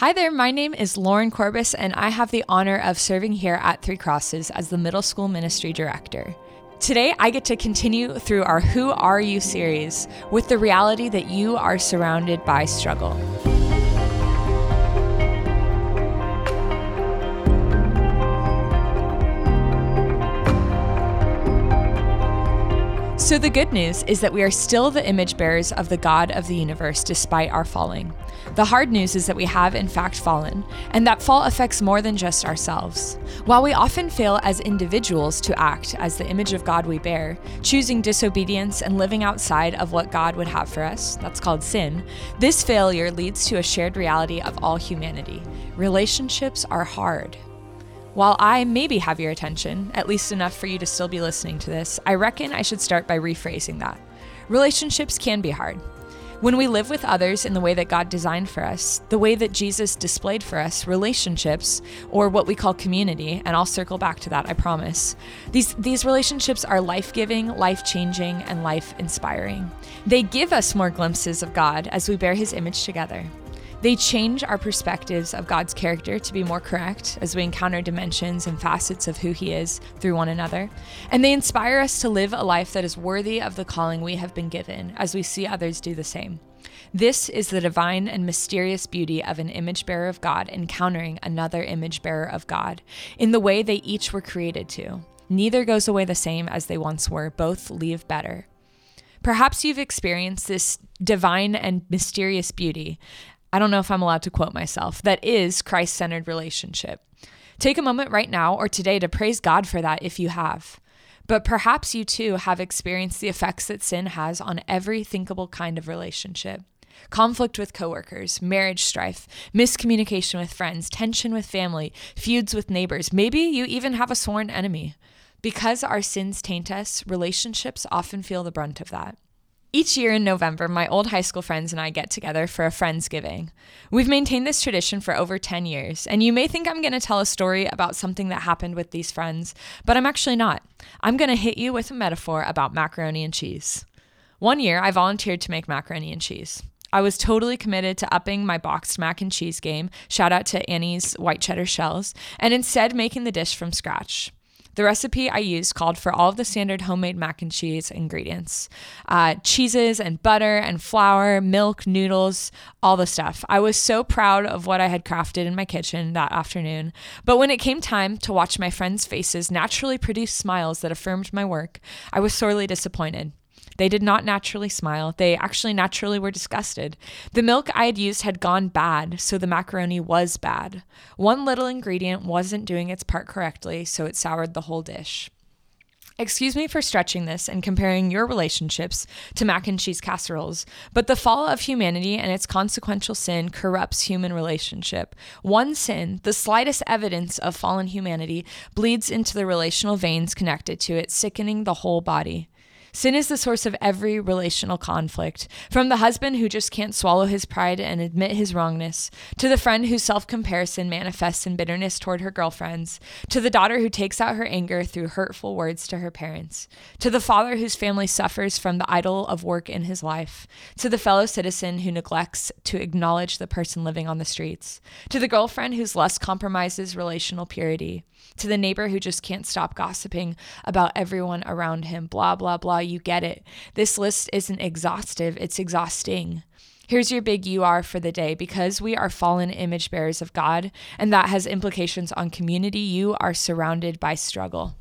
Hi there, my name is Lauren Korbas, and I have the honor of serving here at Three Crosses as the Middle School Ministry Director. Today, I get to continue through our Who Are You series with the reality that you are surrounded by struggle. So, the good news is that we are still the image bearers of the God of the universe despite our falling. The hard news is that we have, in fact, fallen, and that fall affects more than just ourselves. While we often fail as individuals to act as the image of God we bear, choosing disobedience and living outside of what God would have for us, that's called sin, this failure leads to a shared reality of all humanity. Relationships are hard. While I maybe have your attention, at least enough for you to still be listening to this, I reckon I should start by rephrasing that. Relationships can be hard. When we live with others in the way that God designed for us, the way that Jesus displayed for us, relationships, or what we call community, and I'll circle back to that, I promise. These, these relationships are life giving, life changing, and life inspiring. They give us more glimpses of God as we bear His image together. They change our perspectives of God's character to be more correct as we encounter dimensions and facets of who He is through one another. And they inspire us to live a life that is worthy of the calling we have been given as we see others do the same. This is the divine and mysterious beauty of an image bearer of God encountering another image bearer of God in the way they each were created to. Neither goes away the same as they once were, both leave better. Perhaps you've experienced this divine and mysterious beauty I don't know if I'm allowed to quote myself, that is Christ centered relationship. Take a moment right now or today to praise God for that if you have. But perhaps you too have experienced the effects that sin has on every thinkable kind of relationship conflict with coworkers, marriage strife, miscommunication with friends, tension with family, feuds with neighbors. Maybe you even have a sworn enemy. Because our sins taint us, relationships often feel the brunt of that. Each year in November, my old high school friends and I get together for a Friendsgiving. We've maintained this tradition for over 10 years, and you may think I'm going to tell a story about something that happened with these friends, but I'm actually not. I'm going to hit you with a metaphor about macaroni and cheese. One year, I volunteered to make macaroni and cheese. I was totally committed to upping my boxed mac and cheese game, shout out to Annie's white cheddar shells, and instead making the dish from scratch. The recipe I used called for all of the standard homemade mac and cheese ingredients uh, cheeses and butter and flour, milk, noodles, all the stuff. I was so proud of what I had crafted in my kitchen that afternoon. But when it came time to watch my friends' faces naturally produce smiles that affirmed my work, I was sorely disappointed. They did not naturally smile. They actually naturally were disgusted. The milk I had used had gone bad, so the macaroni was bad. One little ingredient wasn't doing its part correctly, so it soured the whole dish. Excuse me for stretching this and comparing your relationships to mac and cheese casseroles, but the fall of humanity and its consequential sin corrupts human relationship. One sin, the slightest evidence of fallen humanity, bleeds into the relational veins connected to it, sickening the whole body. Sin is the source of every relational conflict, from the husband who just can't swallow his pride and admit his wrongness, to the friend whose self comparison manifests in bitterness toward her girlfriends, to the daughter who takes out her anger through hurtful words to her parents, to the father whose family suffers from the idol of work in his life, to the fellow citizen who neglects to acknowledge the person living on the streets, to the girlfriend whose lust compromises relational purity, to the neighbor who just can't stop gossiping about everyone around him, blah, blah, blah you get it. This list isn't exhaustive, it's exhausting. Here's your big you are for the day. Because we are fallen image bearers of God, and that has implications on community, you are surrounded by struggle.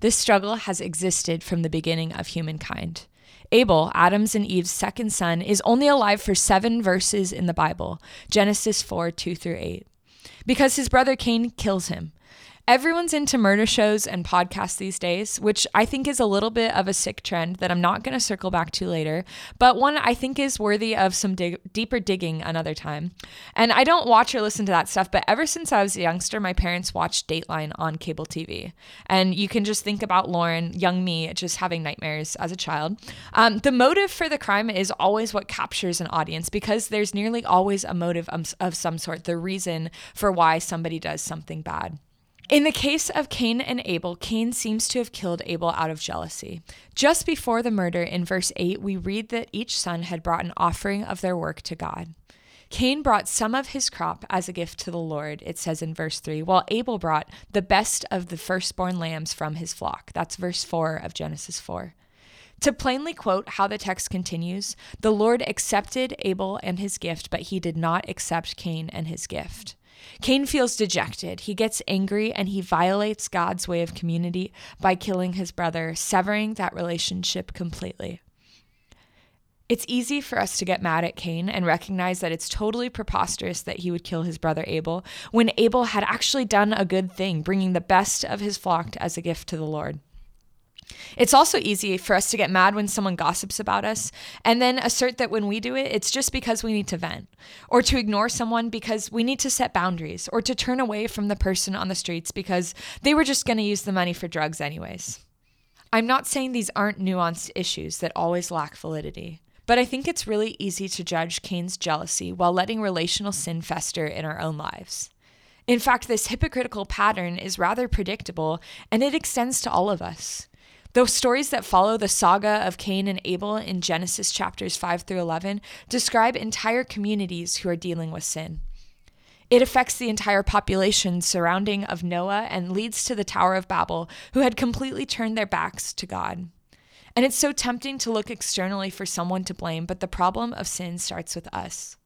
This struggle has existed from the beginning of humankind. Abel, Adam's and Eve's second son, is only alive for seven verses in the Bible Genesis 4 2 through 8. Because his brother Cain kills him. Everyone's into murder shows and podcasts these days, which I think is a little bit of a sick trend that I'm not going to circle back to later, but one I think is worthy of some dig- deeper digging another time. And I don't watch or listen to that stuff, but ever since I was a youngster, my parents watched Dateline on cable TV. And you can just think about Lauren, young me, just having nightmares as a child. Um, the motive for the crime is always what captures an audience because there's nearly always a motive of, of some sort, the reason for why somebody does something bad. In the case of Cain and Abel, Cain seems to have killed Abel out of jealousy. Just before the murder, in verse 8, we read that each son had brought an offering of their work to God. Cain brought some of his crop as a gift to the Lord, it says in verse 3, while Abel brought the best of the firstborn lambs from his flock. That's verse 4 of Genesis 4. To plainly quote how the text continues, the Lord accepted Abel and his gift, but he did not accept Cain and his gift. Cain feels dejected. He gets angry and he violates God's way of community by killing his brother, severing that relationship completely. It's easy for us to get mad at Cain and recognize that it's totally preposterous that he would kill his brother Abel when Abel had actually done a good thing, bringing the best of his flock as a gift to the Lord. It's also easy for us to get mad when someone gossips about us and then assert that when we do it, it's just because we need to vent, or to ignore someone because we need to set boundaries, or to turn away from the person on the streets because they were just going to use the money for drugs anyways. I'm not saying these aren't nuanced issues that always lack validity. But I think it's really easy to judge Cain's jealousy while letting relational sin fester in our own lives. In fact, this hypocritical pattern is rather predictable and it extends to all of us. Those stories that follow the saga of Cain and Abel in Genesis chapters 5 through 11 describe entire communities who are dealing with sin. It affects the entire population surrounding of Noah and leads to the Tower of Babel, who had completely turned their backs to God. And it's so tempting to look externally for someone to blame, but the problem of sin starts with us.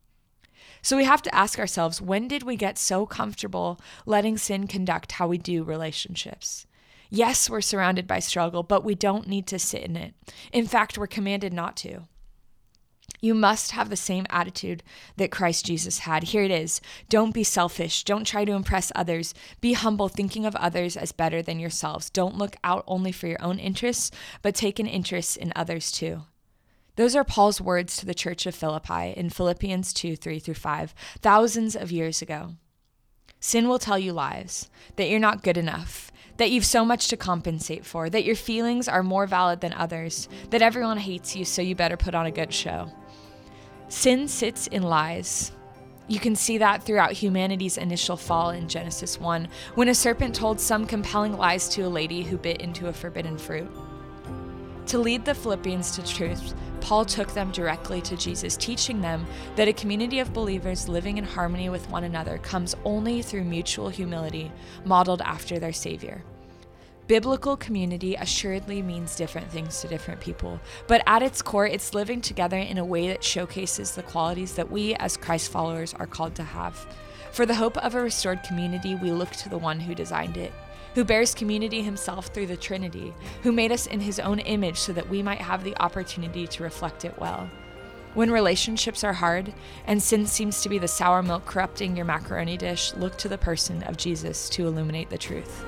So we have to ask ourselves when did we get so comfortable letting sin conduct how we do relationships? Yes, we're surrounded by struggle, but we don't need to sit in it. In fact, we're commanded not to. You must have the same attitude that Christ Jesus had. Here it is. Don't be selfish. Don't try to impress others. Be humble, thinking of others as better than yourselves. Don't look out only for your own interests, but take an interest in others too. Those are Paul's words to the church of Philippi in Philippians 2 3 through 5, thousands of years ago. Sin will tell you lies, that you're not good enough, that you've so much to compensate for, that your feelings are more valid than others, that everyone hates you, so you better put on a good show. Sin sits in lies. You can see that throughout humanity's initial fall in Genesis 1, when a serpent told some compelling lies to a lady who bit into a forbidden fruit. To lead the Philippians to truth, Paul took them directly to Jesus, teaching them that a community of believers living in harmony with one another comes only through mutual humility, modeled after their Savior. Biblical community assuredly means different things to different people, but at its core, it's living together in a way that showcases the qualities that we as Christ followers are called to have. For the hope of a restored community, we look to the one who designed it, who bears community himself through the Trinity, who made us in his own image so that we might have the opportunity to reflect it well. When relationships are hard and sin seems to be the sour milk corrupting your macaroni dish, look to the person of Jesus to illuminate the truth.